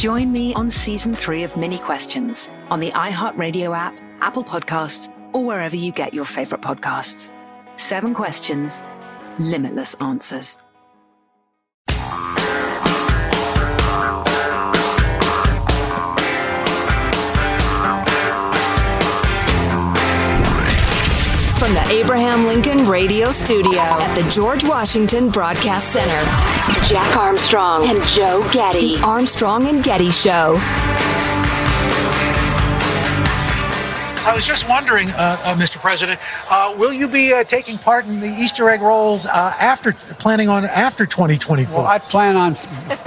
Join me on season three of Minnie Questions on the iHeartRadio app, Apple Podcasts, or wherever you get your favorite podcasts. Seven questions, limitless answers. From the Abraham Lincoln Radio Studio at the George Washington Broadcast Center, Jack Armstrong and Joe Getty. The Armstrong and Getty Show. I was just wondering, uh, uh, Mr. President, uh, will you be uh, taking part in the Easter egg rolls uh, after planning on after 2024? Well, I plan on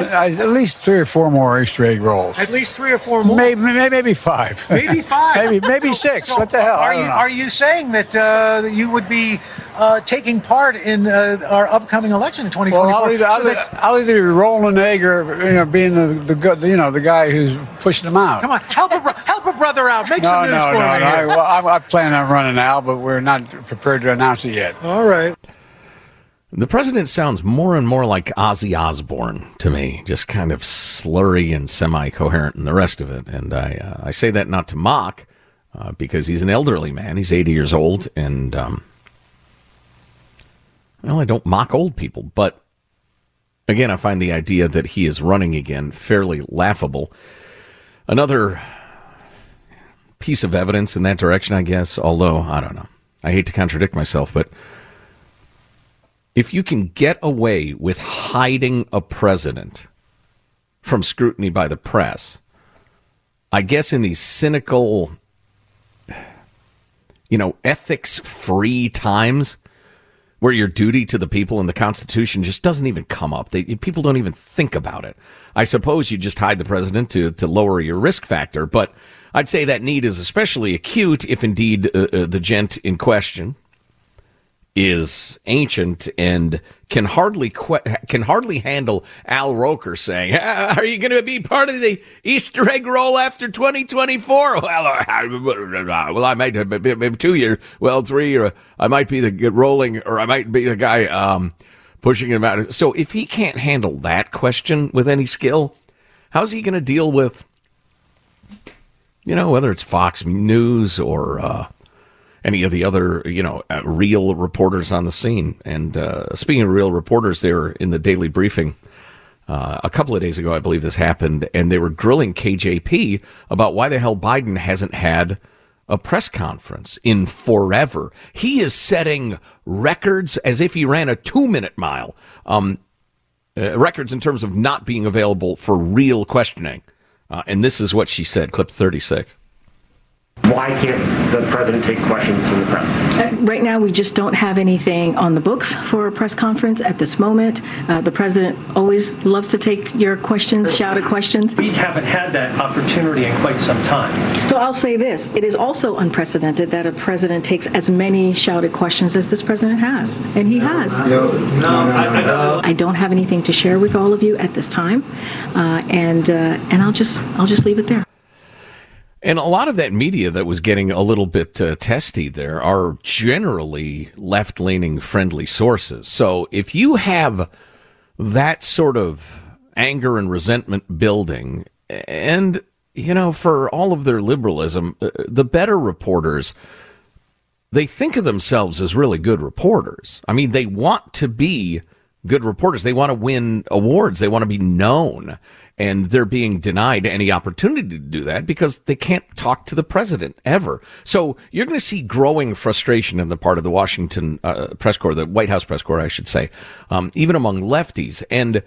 at least three or four more Easter egg rolls. At least three or four more. Maybe, maybe five. Maybe five. maybe maybe So- six. so what the hell? Are you know. are you saying that uh, that you would be uh, taking part in uh, our upcoming election in 2024? well, I'll either, I'll, So that- I'll either be rolling an egg or you know being the the good you know the guy who's pushing them out. come on, help a help a brother out. Make No, some news no, for no, me. no. here. Well, I, I plan on running out, but we're not prepared to announce it yet. All right. The president sounds more and more like Ozzy Osbourne to me, just kind of slurry and semi-coherent and the rest of it. And I, uh, I say that not to mock, uh, because he's an elderly man. He's 80 years old, and um, well, I don't mock old people, but again, I find the idea that he is running again fairly laughable. Another piece of evidence in that direction, I guess. Although I don't know, I hate to contradict myself, but if you can get away with hiding a president from scrutiny by the press, I guess in these cynical, you know, ethics free times where your duty to the people and the Constitution just doesn't even come up. They, people don't even think about it. I suppose you just hide the president to, to lower your risk factor, but I'd say that need is especially acute if indeed uh, uh, the gent in question is ancient and can hardly que- can hardly handle Al Roker saying, "Ah, "Are you going to be part of the Easter egg roll after 2024?" Well, I- well, I might maybe two years, well, three, or I might be the rolling, or I might be the guy um, pushing him out. So, if he can't handle that question with any skill, how's he going to deal with, you know, whether it's Fox News or uh, any of the other, you know, uh, real reporters on the scene. And uh, speaking of real reporters, they were in the daily briefing uh, a couple of days ago, I believe this happened, and they were grilling KJP about why the hell Biden hasn't had a press conference in forever. He is setting records as if he ran a two minute mile, um, uh, records in terms of not being available for real questioning. Uh, and this is what she said, clip 36. Why can't the president take questions from the press? Uh, right now, we just don't have anything on the books for a press conference at this moment. Uh, the president always loves to take your questions, shouted questions. We haven't had that opportunity in quite some time. So I'll say this it is also unprecedented that a president takes as many shouted questions as this president has, and he has. No, no, I, I don't. I don't have anything to share with all of you at this time, uh, and uh, and I'll just I'll just leave it there. And a lot of that media that was getting a little bit uh, testy there are generally left leaning friendly sources. So if you have that sort of anger and resentment building, and, you know, for all of their liberalism, uh, the better reporters, they think of themselves as really good reporters. I mean, they want to be good reporters. They want to win awards. They want to be known and they're being denied any opportunity to do that because they can't talk to the president ever. So you're going to see growing frustration on the part of the Washington uh, press corps, the White House press corps, I should say, um, even among lefties. And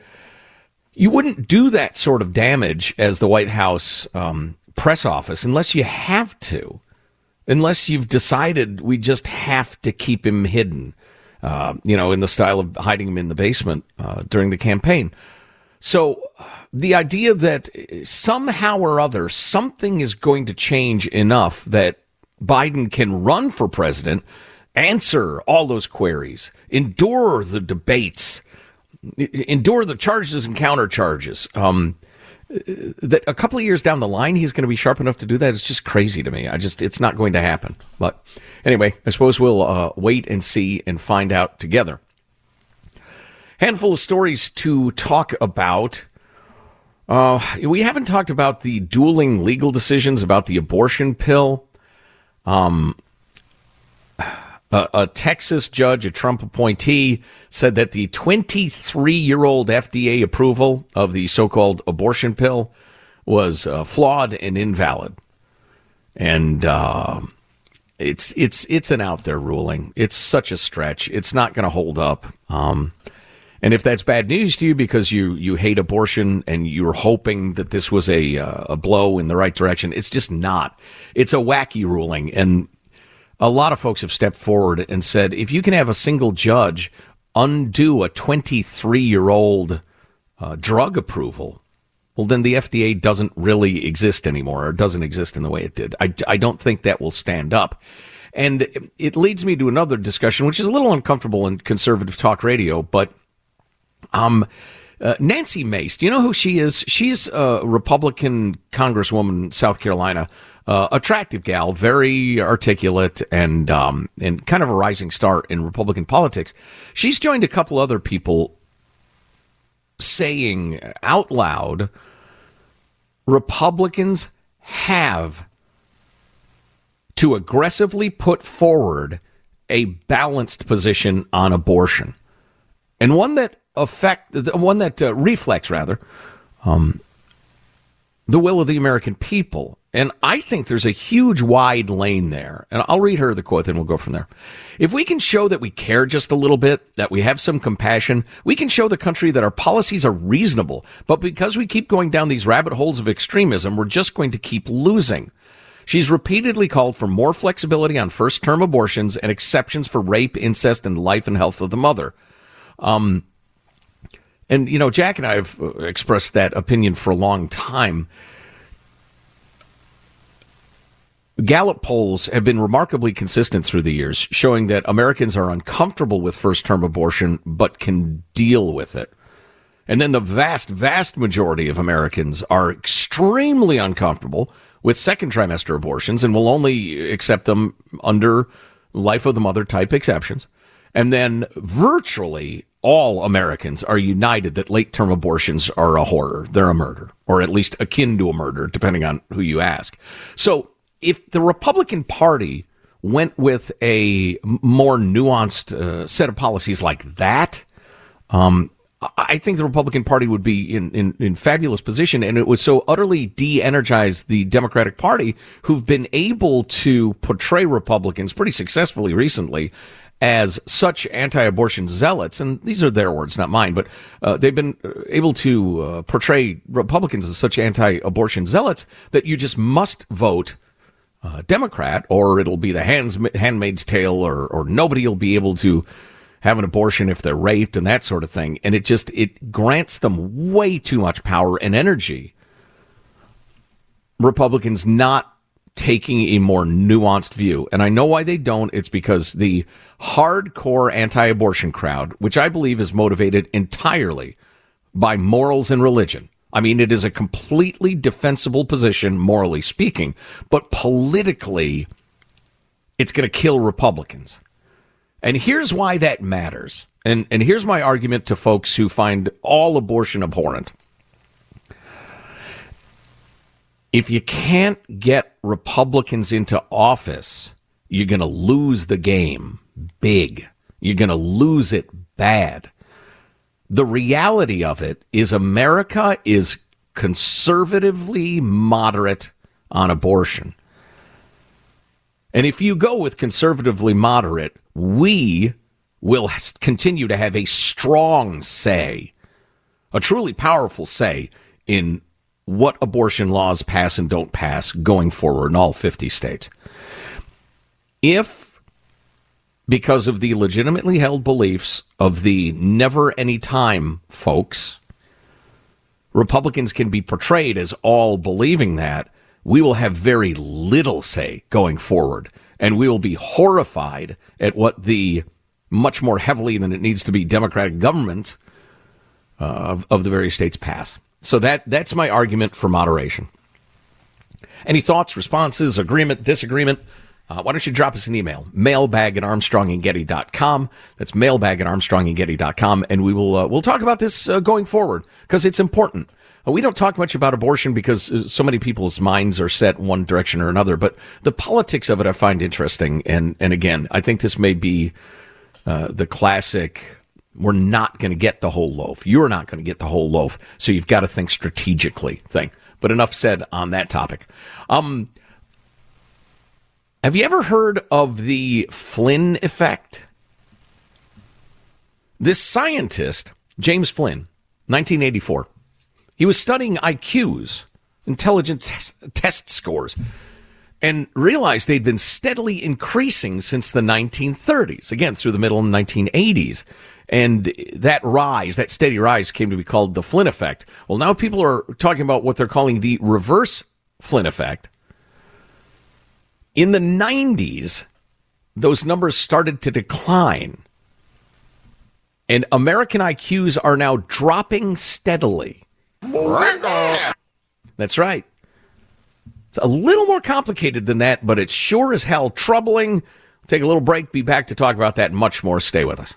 you wouldn't do that sort of damage as the White House um, press office unless you have to, unless you've decided we just have to keep him hidden. Uh, you know, in the style of hiding him in the basement uh, during the campaign. So the idea that somehow or other something is going to change enough that Biden can run for president, answer all those queries, endure the debates, endure the charges and countercharges. Um, that a couple of years down the line he's going to be sharp enough to do that is just crazy to me. I just it's not going to happen. But anyway, I suppose we'll uh, wait and see and find out together. Handful of stories to talk about. Uh, we haven't talked about the dueling legal decisions about the abortion pill. Um, a, a, Texas judge, a Trump appointee, said that the 23 year old FDA approval of the so called abortion pill was uh, flawed and invalid. And uh, it's it's it's an out there ruling. It's such a stretch. It's not going to hold up. Um, and if that's bad news to you because you you hate abortion and you're hoping that this was a uh, a blow in the right direction, it's just not. It's a wacky ruling, and a lot of folks have stepped forward and said if you can have a single judge undo a 23 year old uh, drug approval, well, then the FDA doesn't really exist anymore, or doesn't exist in the way it did. I, I don't think that will stand up. And it leads me to another discussion, which is a little uncomfortable in conservative talk radio, but um, uh, Nancy Mace, do you know who she is? She's a Republican Congresswoman, South Carolina. Uh, attractive gal, very articulate, and um, and kind of a rising star in Republican politics. She's joined a couple other people saying out loud, Republicans have to aggressively put forward a balanced position on abortion, and one that affect the one that uh, reflects rather um, the will of the American people. And I think there's a huge wide lane there. And I'll read her the quote, and we'll go from there. If we can show that we care just a little bit, that we have some compassion, we can show the country that our policies are reasonable. But because we keep going down these rabbit holes of extremism, we're just going to keep losing. She's repeatedly called for more flexibility on first term abortions and exceptions for rape, incest, and life and health of the mother. Um, and, you know, Jack and I have uh, expressed that opinion for a long time. Gallup polls have been remarkably consistent through the years, showing that Americans are uncomfortable with first term abortion, but can deal with it. And then the vast, vast majority of Americans are extremely uncomfortable with second trimester abortions and will only accept them under life of the mother type exceptions. And then virtually all Americans are united that late term abortions are a horror. They're a murder, or at least akin to a murder, depending on who you ask. So if the Republican Party went with a more nuanced uh, set of policies like that, um, I think the Republican Party would be in, in, in fabulous position, and it would so utterly de-energize the Democratic Party, who've been able to portray Republicans pretty successfully recently as such anti-abortion zealots, and these are their words, not mine, but uh, they've been able to uh, portray Republicans as such anti-abortion zealots that you just must vote uh, Democrat, or it'll be the hands, handmaid's tale, or or nobody will be able to have an abortion if they're raped and that sort of thing. And it just it grants them way too much power and energy. Republicans not taking a more nuanced view. And I know why they don't. It's because the hardcore anti abortion crowd, which I believe is motivated entirely by morals and religion. I mean, it is a completely defensible position, morally speaking, but politically, it's going to kill Republicans. And here's why that matters. And, and here's my argument to folks who find all abortion abhorrent. If you can't get Republicans into office, you're going to lose the game big. You're going to lose it bad. The reality of it is America is conservatively moderate on abortion. And if you go with conservatively moderate, we will continue to have a strong say, a truly powerful say in what abortion laws pass and don't pass going forward in all 50 states. If because of the legitimately held beliefs of the never any time folks. Republicans can be portrayed as all believing that. We will have very little say going forward, and we will be horrified at what the much more heavily than it needs to be Democratic governments uh, of, of the various states pass. So that that's my argument for moderation. Any thoughts, responses, agreement, disagreement? Uh, why don't you drop us an email? Mailbag at armstrongandgetty.com. That's mailbag at armstrongandgetty.com. And we will, uh, we'll talk about this uh, going forward because it's important. Uh, we don't talk much about abortion because uh, so many people's minds are set one direction or another, but the politics of it I find interesting. And, and again, I think this may be uh, the classic we're not going to get the whole loaf. You're not going to get the whole loaf. So you've got to think strategically thing. But enough said on that topic. Um, have you ever heard of the Flynn effect? This scientist, James Flynn, 1984, he was studying IQs, intelligence test scores, and realized they'd been steadily increasing since the 1930s, again, through the middle of the 1980s. And that rise, that steady rise, came to be called the Flynn effect. Well, now people are talking about what they're calling the reverse Flynn effect in the 90s, those numbers started to decline. And American IQs are now dropping steadily. That's right. It's a little more complicated than that, but it's sure as hell troubling. take a little break, be back to talk about that much more. Stay with us.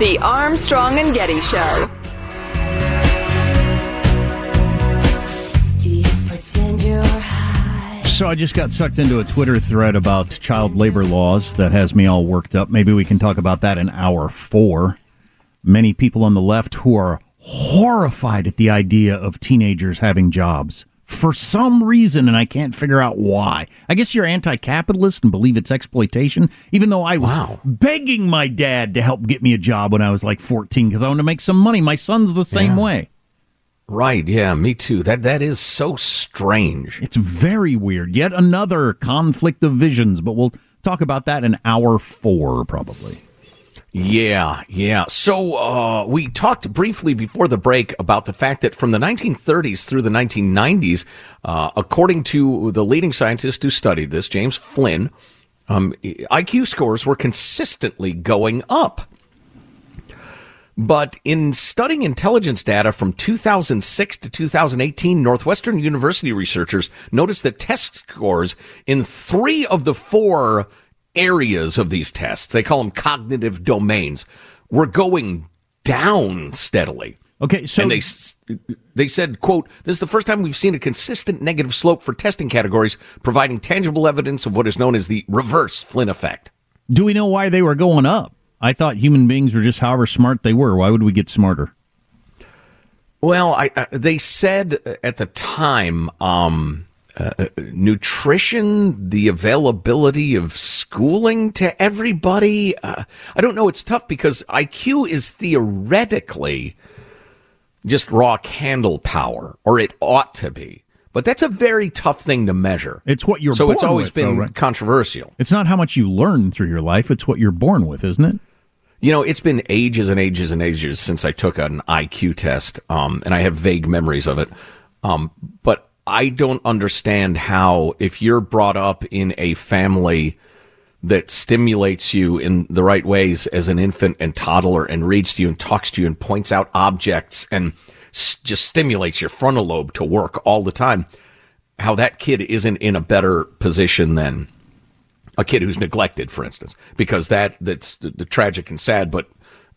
The Armstrong and Getty Show. So I just got sucked into a Twitter thread about child labor laws that has me all worked up. Maybe we can talk about that in hour four. Many people on the left who are horrified at the idea of teenagers having jobs for some reason, and I can't figure out why. I guess you're anti capitalist and believe it's exploitation, even though I was Wow. begging my dad to help get me a job when I was like 14 because I wanted to make some money. My son's the same Yeah. way. Right, yeah, me too. That that is so strange. It's very weird. Yet another conflict of visions, but we'll talk about that in hour four, probably. Yeah, yeah. So uh, we talked briefly before the break about the fact that from the 1930s through the 1990s, uh, according to the leading scientist who studied this, James Flynn, um, IQ scores were consistently going up. But in studying intelligence data from 2006 to 2018, Northwestern University researchers noticed that test scores in three of the four areas of these tests, they call them cognitive domains, were going down steadily. Okay, so and they they said, "quote This is the first time we've seen a consistent negative slope for testing categories, providing tangible evidence of what is known as the reverse Flynn effect." Do we know why they were going up? I thought human beings were just however smart they were. Why would we get smarter? Well, I, uh, they said at the time, um, uh, uh, nutrition, the availability of schooling to everybody. Uh, I don't know. It's tough because IQ is theoretically just raw candle power, or it ought to be. But that's a very tough thing to measure. It's what you're so it's always with, been though, right? controversial. It's not how much you learn through your life, it's what you're born with, isn't it? You know, it's been ages and ages and ages since I took an IQ test, um, and I have vague memories of it. Um, but I don't understand how, if you're brought up in a family that stimulates you in the right ways as an infant and toddler and reads to you and talks to you and points out objects and just stimulates your frontal lobe to work all the time, how that kid isn't in a better position than a kid who's neglected, for instance, because that that's the, the tragic and sad, but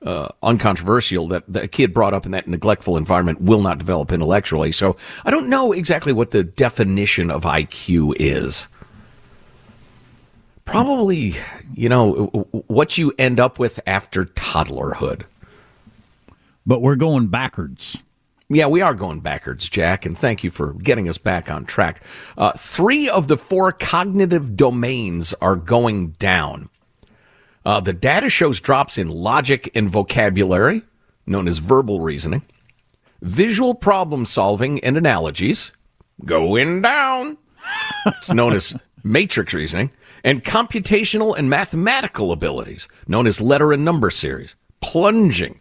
uh, uncontroversial that the kid brought up in that neglectful environment will not develop intellectually. So I don't know exactly what the definition of IQ is. Probably, you know, what you end up with after toddlerhood. But we're going backwards. Yeah, we are going backwards, Jack, and thank you for getting us back on track. Uh, three of the four cognitive domains are going down. Uh, the data shows drops in logic and vocabulary, known as verbal reasoning, visual problem solving and analogies, going down. It's known as matrix reasoning, and computational and mathematical abilities, known as letter and number series, plunging.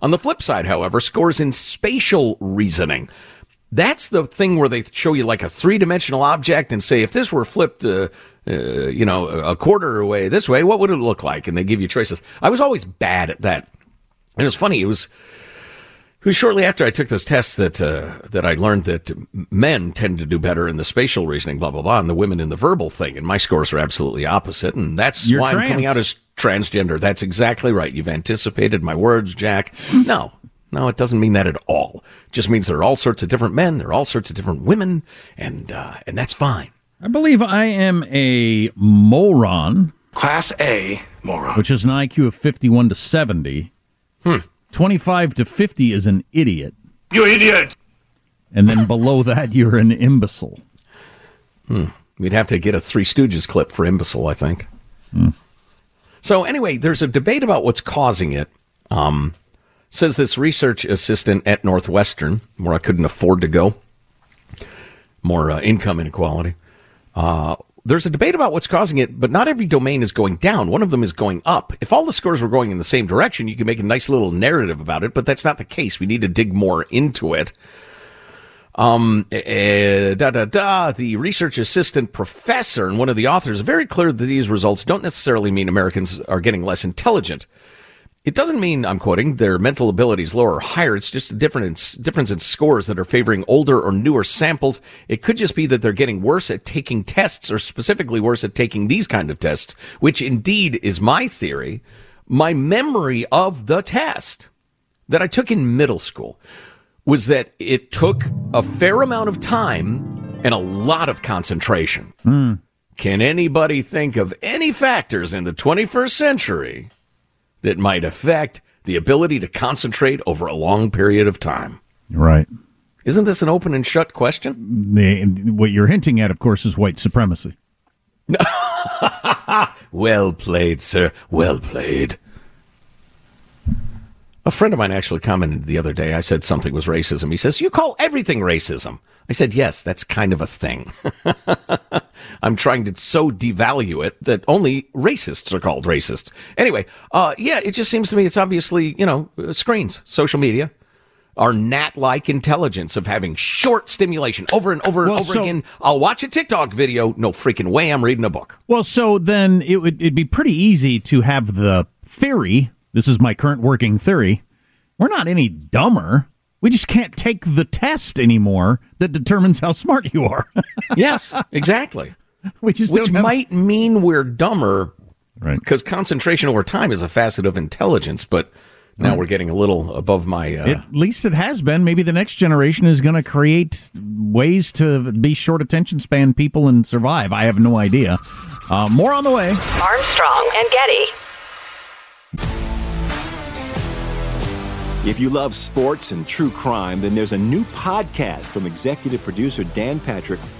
On the flip side, however, scores in spatial reasoning. That's the thing where they show you like a three dimensional object and say, if this were flipped, uh, uh, you know, a quarter away this way, what would it look like? And they give you choices. I was always bad at that. And it was funny. It was, it was shortly after I took those tests that uh, that I learned that men tend to do better in the spatial reasoning, blah blah blah, and the women in the verbal thing. And my scores are absolutely opposite, and that's You're why I'm coming out as transgender. That's exactly right. You've anticipated my words, Jack. No, no, it doesn't mean that at all. It just means there are all sorts of different men, there are all sorts of different women, and uh, and that's fine. I believe I am a moron. Class A moron. Which is an IQ of 51 to 70. Hmm. 25 to 50 is an idiot. You idiot! And then below that, you're an imbecile. Hmm. We'd have to get a Three Stooges clip for imbecile, I think. Hmm. So anyway, there's a debate about what's causing it. Um, says this research assistant at Northwestern, where I couldn't afford to go. More uh, income inequality. Uh, there's a debate about what's causing it, but not every domain is going down. One of them is going up. If all the scores were going in the same direction, you could make a nice little narrative about it, but that's not the case. We need to dig more into it. Um, eh, da da da. The research assistant professor and one of the authors very clear that these results don't necessarily mean Americans are getting less intelligent. It doesn't mean I'm quoting their mental abilities lower or higher. It's just a difference difference in scores that are favoring older or newer samples. It could just be that they're getting worse at taking tests, or specifically worse at taking these kind of tests, which indeed is my theory. My memory of the test that I took in middle school was that it took a fair amount of time and a lot of concentration. Hmm. Can anybody think of any factors in the 21st century that might affect the ability to concentrate over a long period of time? Right. Isn't this an open and shut question? The, what you're hinting at, of course, is white supremacy. well played, sir. Well played. A friend of mine actually commented the other day. I said something was racism. He says, You call everything racism. I said, Yes, that's kind of a thing. I'm trying to so devalue it that only racists are called racists. Anyway, uh, yeah, it just seems to me it's obviously, you know, screens, social media, our gnat like intelligence of having short stimulation over and over and Well, over so- again. I'll watch a TikTok video. No freaking way I'm reading a book. Well, so then it would it'd be pretty easy to have the theory. This is my current working theory. We're not any dumber. We just can't take the test anymore that determines how smart you are. yes, exactly. we just Which don't have- might mean we're dumber, right? Because concentration over time is a facet of intelligence, but now Right. we're getting a little above my. Uh, At least it has been. Maybe the next generation is going to create ways to be short attention span people and survive. I have no idea. Uh, more on the way. Armstrong and Getty. If you love sports and true crime, then there's a new podcast from executive producer Dan Patrick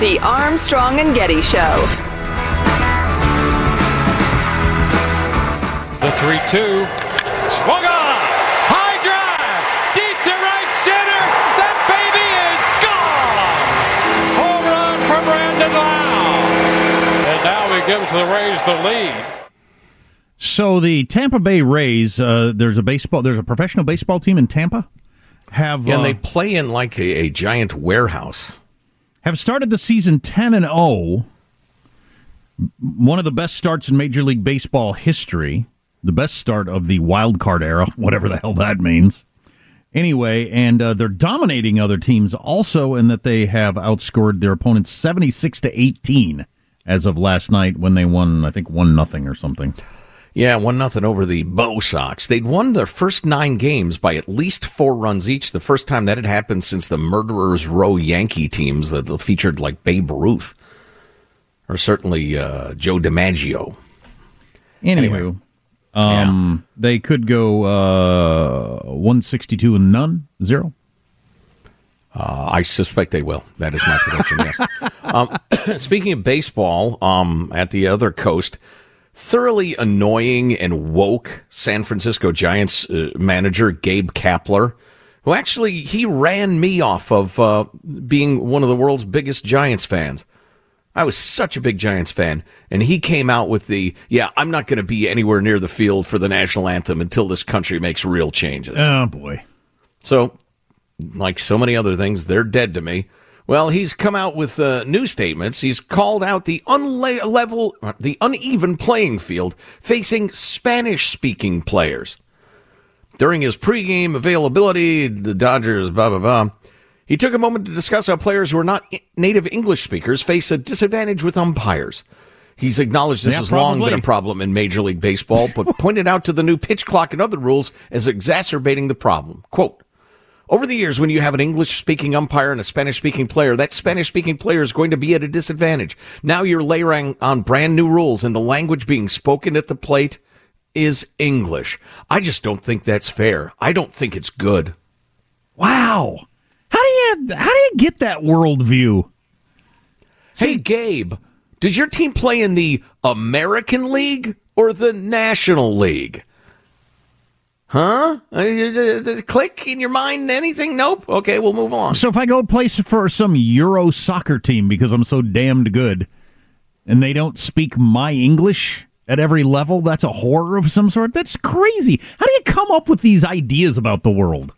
The Armstrong and Getty Show. The 3 2. Swung on. High drive. Deep to right center. That baby is gone. Home run from Brandon Lowe. And now he gives the Rays the lead. So the Tampa Bay Rays, uh, there's a baseball, there's a professional baseball team in Tampa. Have yeah, and uh, they play in like a, a giant warehouse. Have started the season 10 and 0 one of the best starts in major league baseball history the best start of the wild card era whatever the hell that means. Anyway and uh, they're dominating other teams also in that they have outscored their opponents 76 to 18 as of last night when they won i think one nothing or something Yeah, one nothing over the Bo Sox. They'd won their first nine games by at least four runs each. The first time that had happened since the Murderers Row Yankee teams that featured like Babe Ruth, or certainly uh, Joe DiMaggio. anyway um, they could go uh, 162 and none zero Uh, I suspect they will. That is my prediction. yes. Um, speaking of baseball, um, at the other coast, thoroughly annoying and woke San Francisco Giants uh, manager Gabe Kapler, who actually he ran me off of uh, being one of the world's biggest Giants fans. I was such a big Giants fan, and he came out with the, yeah, I'm not going to be anywhere near the field for the national anthem until this country makes real changes. Oh, boy. So, like so many other things, they're dead to me. Well, he's come out with uh, new statements. He's called out the unlevel, the uneven playing field facing Spanish-speaking players. During his pregame availability, the Dodgers, blah blah blah. He took a moment to discuss how players who are not native English speakers face a disadvantage with umpires. He's acknowledged this Yeah, has long been a problem in Major League Baseball, but pointed out to the new pitch clock and other rules as exacerbating the problem. Quote, over the years, when you have an English speaking umpire and a Spanish speaking player, that Spanish speaking player is going to be at a disadvantage. Now you're layering on brand new rules, and the language being spoken at the plate is English. I just don't think that's fair. I don't think it's good. Wow. How do you how do you get that worldview? Hey, Gabe, does your team play in the American League or the National League? Huh? Uh, uh, Click in your mind anything? Nope. Okay, we'll move on. So if I go play for some Euro soccer team because I'm so damned good, and they don't speak my English at every level, that's a horror of some sort. That's crazy. How do you come up with these ideas about the world?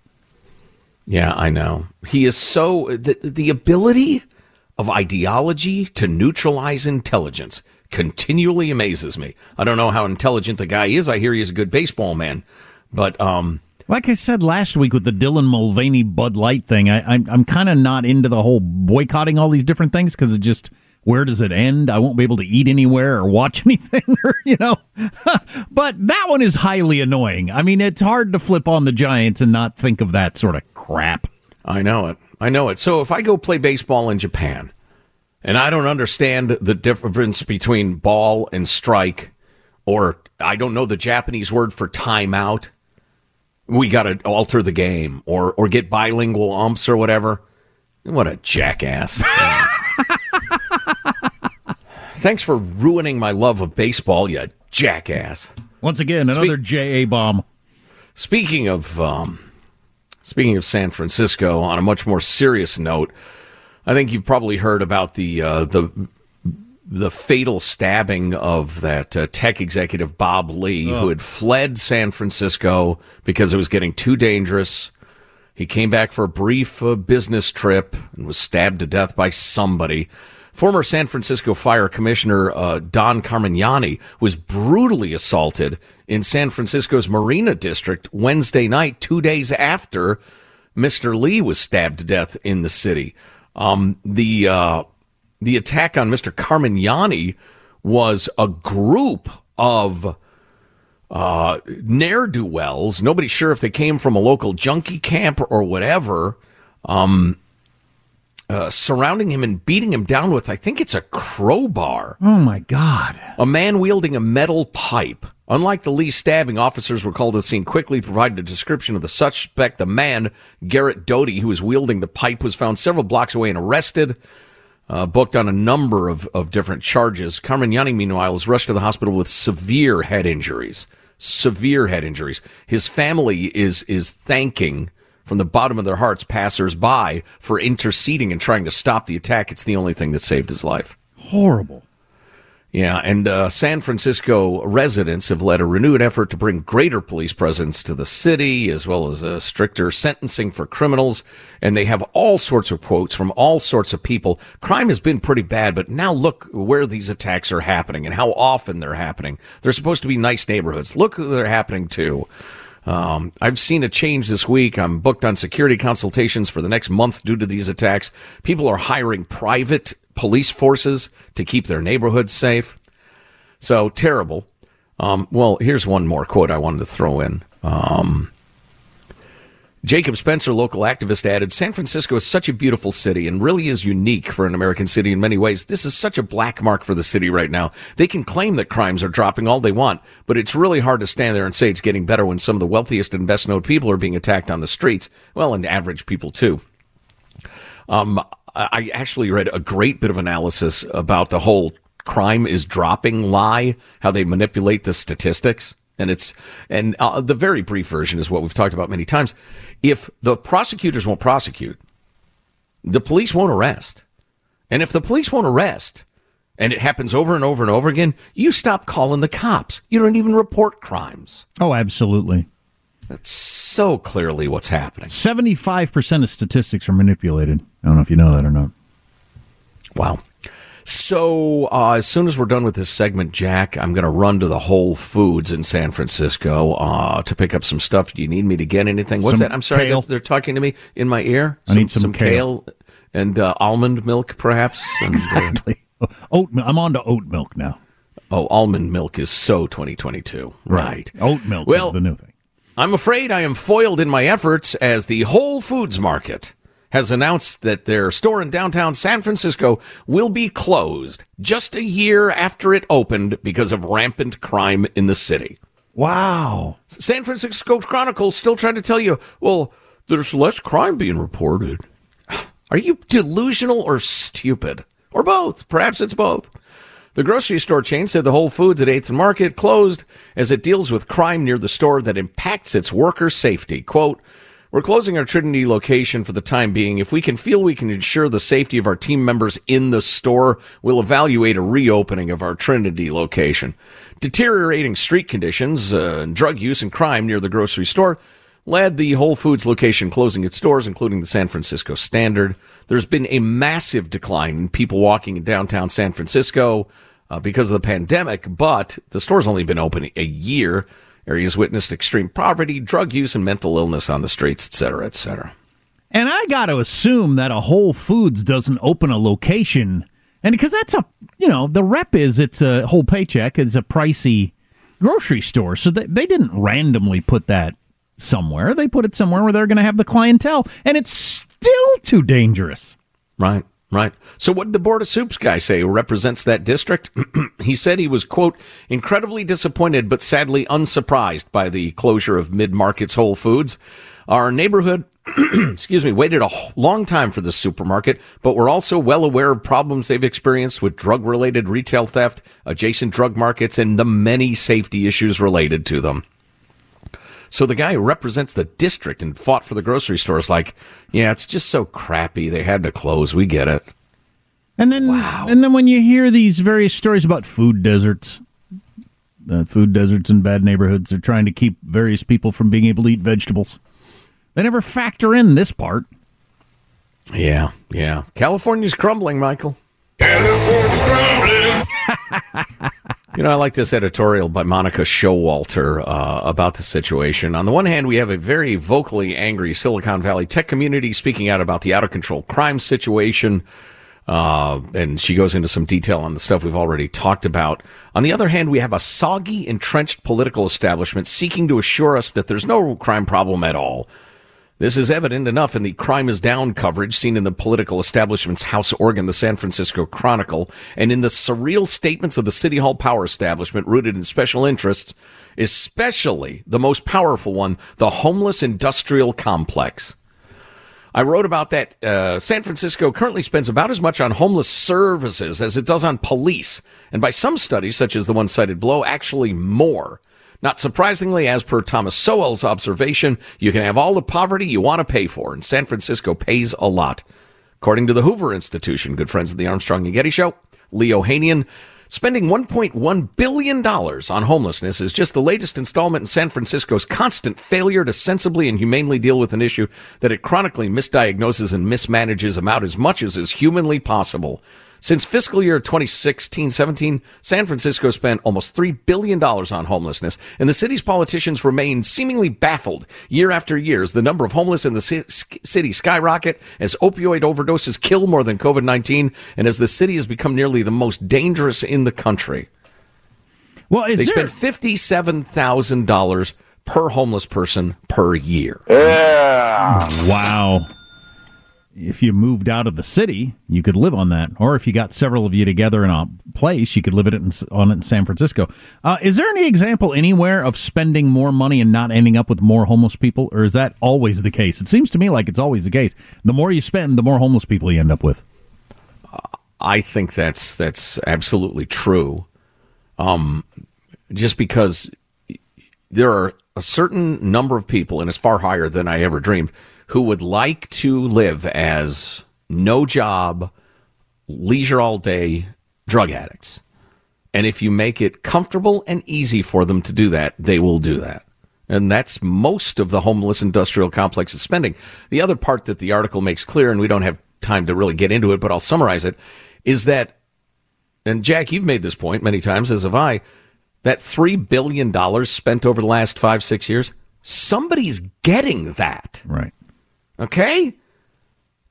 Yeah, I know. He is so the the ability of ideology to neutralize intelligence continually amazes me. I don't know how intelligent the guy is. I hear he's a good baseball man, but um Like I said last week with the Dylan Mulvaney Bud Light thing, I, I'm I'm kind of not into the whole boycotting all these different things because it just where does it end? I won't be able to eat anywhere or watch anything, or you know. but that one is highly annoying. I mean, it's hard to flip on the Giants and not think of that sort of crap. I know it. I know it. So if I go play baseball in Japan and I don't understand the difference between ball and strike, or I don't know the Japanese word for timeout, we got to alter the game or, or get bilingual umps or whatever. What a jackass. Thanks for ruining my love of baseball, you jackass. Once again, another JA bomb. Speaking of um, speaking of San Francisco, on a much more serious note, I think you've probably heard about the uh, the the fatal stabbing of that uh, tech executive Bob Lee, who had fled San Francisco because it was getting too dangerous. He came back for a brief uh, business trip and was stabbed to death by somebody. Former San Francisco Fire Commissioner uh, Don Carmignani was brutally assaulted in San Francisco's Marina District Wednesday night, two days after Mr. Lee was stabbed to death in the city. Um, the uh, the attack on Mr. Carmignani was a group of uh, ne'er do wells. Nobody's sure if they came from a local junkie camp or whatever. Um, uh, surrounding him and beating him down with, I think it's a crowbar. Oh my God. A man wielding a metal pipe. Unlike the Lee stabbing, officers were called to the scene quickly, provided a description of the suspect. The man, Garrett Doty, who was wielding the pipe, was found several blocks away and arrested, uh, booked on a number of, of different charges. Carmen Carmignani, meanwhile, was rushed to the hospital with severe head injuries. Severe head injuries. His family is is thanking from the bottom of their hearts passers-by for interceding and trying to stop the attack. It's the only thing that saved his life. Horrible. Yeah, and uh, San Francisco residents have led a renewed effort to bring greater police presence to the city, as well as a stricter sentencing for criminals. And they have all sorts of quotes from all sorts of people. Crime has been pretty bad, but now look where these attacks are happening and how often they're happening. They're supposed to be nice neighborhoods. Look who they're happening to. Um, I've seen a change this week. I'm booked on security consultations for the next month due to these attacks. People are hiring private police forces to keep their neighborhoods safe. So terrible. Um, well, here's one more quote I wanted to throw in. Um, Jacob Spencer, local activist, added San Francisco is such a beautiful city and really is unique for an American city in many ways. This is such a black mark for the city right now. They can claim that crimes are dropping all they want, but it's really hard to stand there and say it's getting better when some of the wealthiest and best known people are being attacked on the streets. Well, and average people too. Um, I actually read a great bit of analysis about the whole crime is dropping lie, how they manipulate the statistics. And it's, and uh, the very brief version is what we've talked about many times. If the prosecutors won't prosecute, the police won't arrest. And if the police won't arrest, and it happens over and over and over again, you stop calling the cops. You don't even report crimes. Oh, absolutely. That's so clearly what's happening. 75% of statistics are manipulated. I don't know if you know that or not. Wow. So, uh, as soon as we're done with this segment, Jack, I'm going to run to the Whole Foods in San Francisco uh, to pick up some stuff. Do you need me to get anything? What's Some that? I'm sorry, they're, they're talking to me in my ear. I need some kale. and uh, almond milk, perhaps. And, uh, Oat. I'm on to oat milk now. oh, almond milk is so 2022. Right. Oat milk Well, is the new thing. I'm afraid I am foiled in my efforts as the Whole Foods Market has announced that their store in downtown San Francisco will be closed just a year after it opened because of rampant crime in the city. Wow. San Francisco Chronicle still trying to tell you, well, there's less crime being reported. Are you delusional or stupid? Or both? Perhaps it's both. The grocery store chain said the Whole Foods at 8th and Market closed as it deals with crime near the store that impacts its workers' safety. Quote, we're closing our Trinity location for the time being. If we can feel we can ensure the safety of our team members in the store, we'll evaluate a reopening of our Trinity location. Deteriorating street conditions, uh, drug use, and crime near the grocery store led the Whole Foods location closing its doors, including the San Francisco Standard. There's been a massive decline in people walking in downtown San Francisco uh, because of the pandemic, but the store's only been open a year. Areas witnessed extreme poverty, drug use, and mental illness on the streets, etc., cetera, et cetera. And I got to assume that a Whole Foods doesn't open a location, and because that's a you know the rep is it's a whole paycheck. It's a pricey grocery store, so they, they didn't randomly put that somewhere. They put it somewhere where they're going to have the clientele, and it's still too dangerous. Right, right. So what did the Board of Supes guy say who represents that district? he said he was, quote, incredibly disappointed but sadly unsurprised by the closure of mid-market's Whole Foods. Our neighborhood, excuse me, waited a long time for this supermarket, but we're also well aware of problems they've experienced with drug-related retail theft, adjacent drug markets, and the many safety issues related to them. So the guy who represents the district and fought for the grocery store is like, yeah, it's just so crappy. They had to close. We get it. And then, wow. and then when you hear these various stories about food deserts, uh, food deserts in bad neighborhoods, they're trying to keep various people from being able to eat vegetables. They never factor in this part. Yeah, yeah. California's crumbling, Michael. You know, I like this editorial by Monica Showalter uh, about the situation. On the one hand, we have a very vocally angry Silicon Valley tech community speaking out about the out of control crime situation. Uh, and she goes into some detail on the stuff we've already talked about. On the other hand, we have a soggy, entrenched political establishment seeking to assure us that there's no crime problem at all. This is evident enough in the crime is down coverage seen in the political establishment's house organ, the San Francisco Chronicle, and in the surreal statements of the City Hall power establishment rooted in special interests, especially the most powerful one, the homeless industrial complex. I wrote about that. Uh, San Francisco currently spends about as much on homeless services as it does on police, and by some studies, such as the one cited below, actually more. Not surprisingly, as per Thomas Sowell's observation, you can have all the poverty you want to pay for, and San Francisco pays a lot. According to the Hoover Institution, good friends of the Armstrong and Getty Show, Lee Ohanian, spending $1.1 billion on homelessness is just the latest installment in San Francisco's constant failure to sensibly and humanely deal with an issue that it chronically misdiagnoses and mismanages about as much as is humanly possible. Since fiscal year 2016-17, San Francisco spent almost $3 billion on homelessness, and the city's politicians remain seemingly baffled year after year as the number of homeless in the city skyrocket, as opioid overdoses kill more than COVID-19, and as the city has become nearly the most dangerous in the country. Well, is they there- spend fifty-seven thousand dollars per homeless person per year. Yeah. Wow. If you moved out of the city, you could live on that. Or if you got several of you together in a place, you could live it in, on it in San Francisco. Uh, is there any example anywhere of spending more money and not ending up with more homeless people? Or is that always the case? It seems to me like it's always the case. The more you spend, the more homeless people you end up with. I think that's that's absolutely true. Um, just because there are a certain number of people, and it's far higher than I ever dreamed, who would like to live as no job, leisure all day, drug addicts. And if you make it comfortable and easy for them to do that, they will do that. And that's most of the homeless industrial complex's spending. The other part that the article makes clear, and we don't have time to really get into it, but I'll summarize it, is that, and Jack, you've made this point many times, as have I, that $3 billion spent over the last five, six years, somebody's getting that. Right. Okay?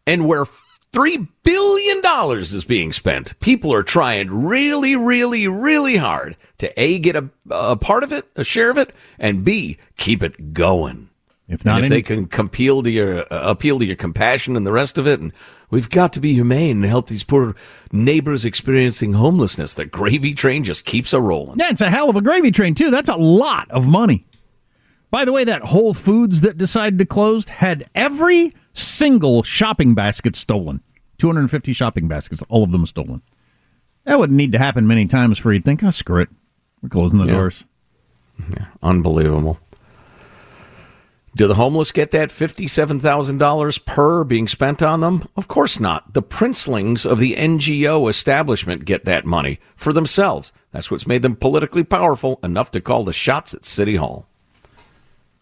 And where $3 billion is being spent, people are trying really, really, really hard to A, get a, a part of it, a share of it, and B, keep it going. If not, and if any- they can appeal to your uh, appeal to your compassion and the rest of it, and we've got to be humane and help these poor neighbors experiencing homelessness. The gravy train just keeps a rolling. Yeah, it's a hell of a gravy train, too. That's a lot of money. By the way, that Whole Foods that decided to close had every single shopping basket stolen. 250 shopping baskets, all of them stolen. That wouldn't need to happen many times for you'd think, oh, screw it. We're closing the Yeah. doors. Yeah, unbelievable. Do the homeless get that $57,000 per being spent on them? Of course not. The princelings of the NGO establishment get that money for themselves. That's what's made them politically powerful enough to call the shots at City Hall.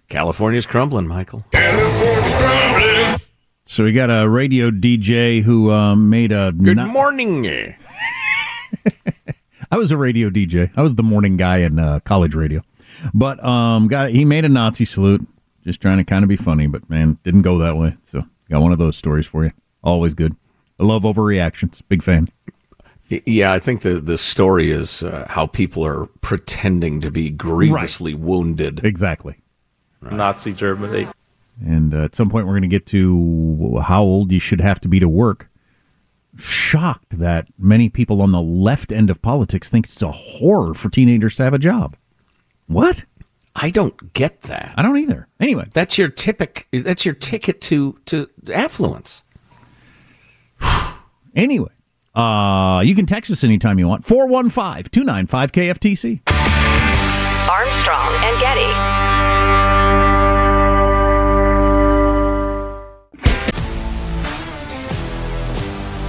California's crumbling, Michael. California's crumbling. So we got a radio DJ who um, made a. Good no- morning. I was a radio DJ. I was the morning guy in uh, college radio. But um, got he made a Nazi salute, just trying to kind of be funny. But man, didn't go that way. So got one of those stories for you. Always good. I love overreactions. Big fan. Yeah, I think the, the story is uh, how people are pretending to be grievously wounded. Exactly. Nazi Germany. And uh, at some point, we're going to get to how old you should have to be to work. Shocked that many people on the left end of politics think it's a horror for teenagers to have a job. What? I don't get that. I don't either. Anyway, That's your typic. That's your ticket to to affluence. Anyway, uh, you can text us anytime you want. 415 295 KFTC. Armstrong and Getty.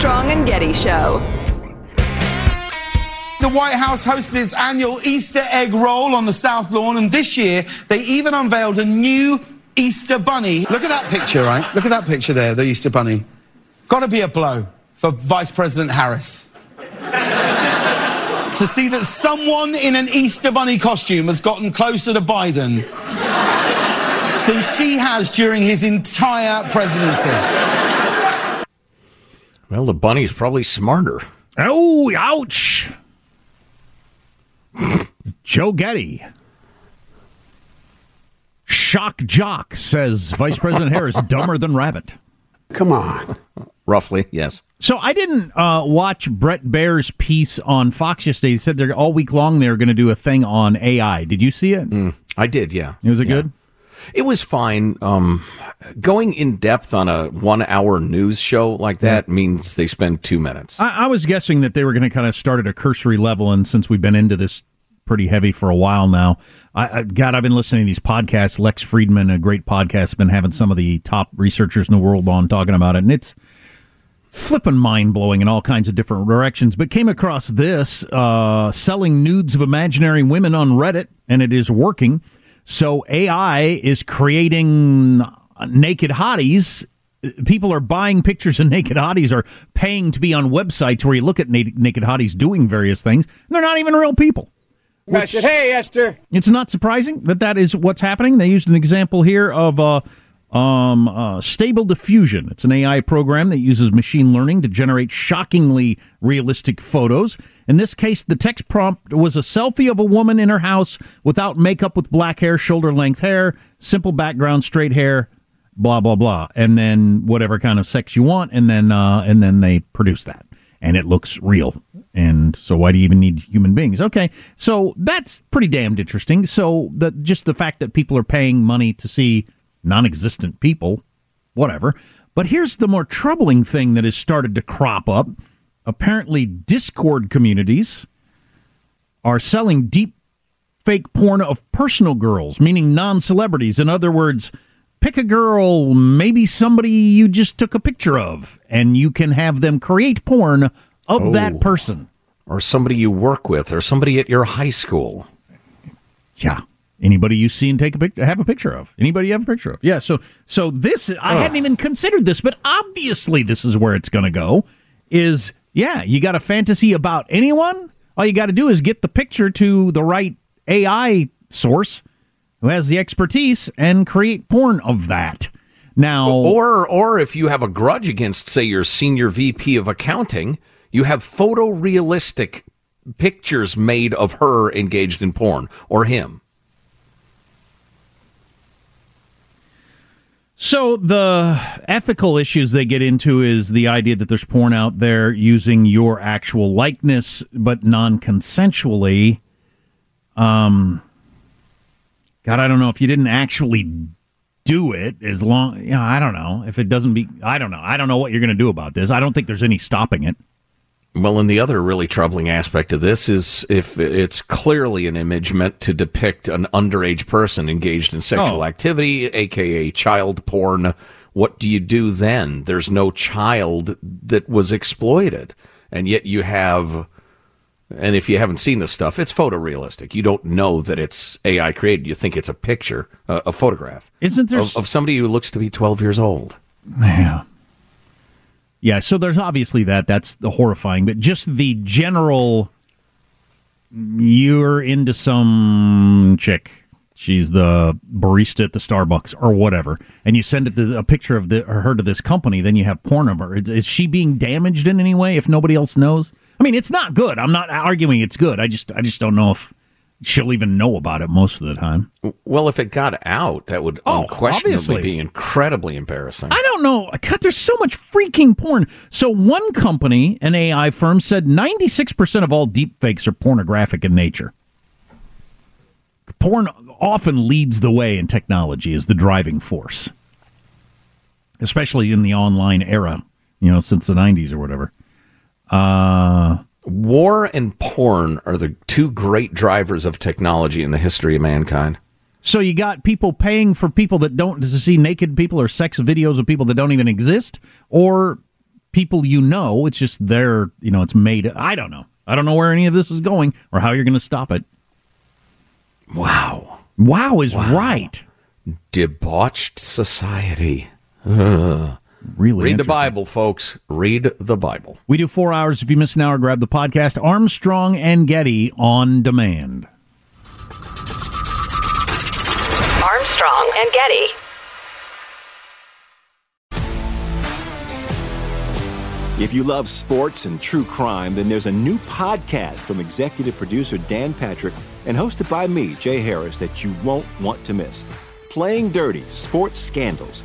Armstrong and Getty Show. The White House hosted its annual Easter egg roll on the South Lawn, and this year they even unveiled a new Easter bunny. Look at that picture, right? Look at that picture there, the Easter bunny. Gotta be a blow for Vice President Harris. to see that someone in an Easter bunny costume has gotten closer to Biden than she has during his entire presidency. Well, the bunny's probably smarter. Oh, ouch. Joe Getty. Shock jock says Vice President Harris dumber than rabbit. Come on. Roughly, yes. So I didn't uh, watch Bret Baier's piece on Fox yesterday. He said they're all week long they're going to do a thing on AI. Did you see it? Mm, I did, yeah. It was it Yeah. good? It was fine. Um, going in depth on a one hour news show like that means they spend two minutes. I, I was guessing that they were going to kind of start at a cursory level, and since we've been into this pretty heavy for a while now, I, I God, I've been listening to these podcasts. Lex Fridman, a great podcast, has been having some of the top researchers in the world on talking about it, and it's flipping mind blowing in all kinds of different directions. But came across this uh, selling nudes of imaginary women on Reddit, and it is working. So AI is creating naked hotties. People are buying pictures of naked hotties or paying to be on websites where you look at na- naked hotties doing various things. And they're not even real people. I said, hey, Esther. It's not surprising that that is what's happening. They used an example here of uh, um, uh, Stable Diffusion. It's an AI program that uses machine learning to generate shockingly realistic photos. In this case, the text prompt was a selfie of a woman in her house without makeup, with black hair, shoulder length hair, simple background, straight hair, blah blah blah, and then whatever kind of sex you want, and then uh, and then they produce that, and it looks real. And so, why do you even need human beings? Okay, so that's pretty damned interesting. So, the just the fact that people are paying money to see non-existent people, whatever. But here's the more troubling thing that has started to crop up. Apparently, Discord communities are selling deep fake porn of personal girls, meaning non celebrities. In other words, pick a girl, maybe somebody you just took a picture of, and you can have them create porn of Oh. that person. Or somebody you work with, or somebody at your high school. Yeah. Anybody you see and take a picture, have a picture of. Anybody you have a picture of. Yeah. So, so this, I hadn't even considered this, but obviously this is where it's going to go. Is yeah, you got a fantasy about anyone. All you got to do is get the picture to the right AI source who has the expertise and create porn of that. Now, Or or if you have a grudge against, say, your senior VP of accounting, you have photorealistic pictures made of her engaged in porn or him. So the ethical issues they get into is the idea that there's porn out there using your actual likeness, but non-consensually. Um, God, I don't know if you didn't actually do it as long. You know, I don't know if it doesn't be. I don't know. I don't know what you're going to do about this. I don't think there's any stopping it. Well, and the other really troubling aspect of this is if it's clearly an image meant to depict an underage person engaged in sexual Oh. activity, aka child porn, what do you do then? There's no child that was exploited. And yet you have, and if you haven't seen this stuff, it's photorealistic. You don't know that it's AI created. You think it's a picture, a, a photograph. Isn't there Of, of somebody who looks to be 12 years old. Yeah. Yeah, so there's obviously that. That's the horrifying, but just the general you're into some chick. She's the barista at the Starbucks or whatever, and you send it to, a picture of the, her to this company. Then you have porn of her. Is, is she being damaged in any way if nobody else knows? I mean, it's not good. I'm not arguing it's good. I just I just don't know if she'll even know about it most of the time. Well, if it got out, that would Oh, unquestionably obviously. be incredibly embarrassing. I don't know. God, there's so much freaking porn. So one company, an AI firm, said 96% of all deepfakes are pornographic in nature. Porn often leads the way in technology as the driving force, especially in the online era, you know, since the 90s or whatever. Uh, War and porn are the two great drivers of technology in the history of mankind. So you got people paying for people that don't to see naked people or sex videos of people that don't even exist, or people you know. It's just they're you know it's made. I don't know. I don't know where any of this is going or how you're going to stop it. Wow. Wow is right. Debauched society. Ugh. Really Read the. Bible, folks. Read the Bible. We do four hours. If you miss an hour, grab the podcast Armstrong and Getty on demand. Armstrong and Getty. If you love sports and true crime, then there's a new podcast from executive producer Dan Patrick and hosted by me, Jay Harris, that you won't want to miss. Playing Dirty Sports Scandals.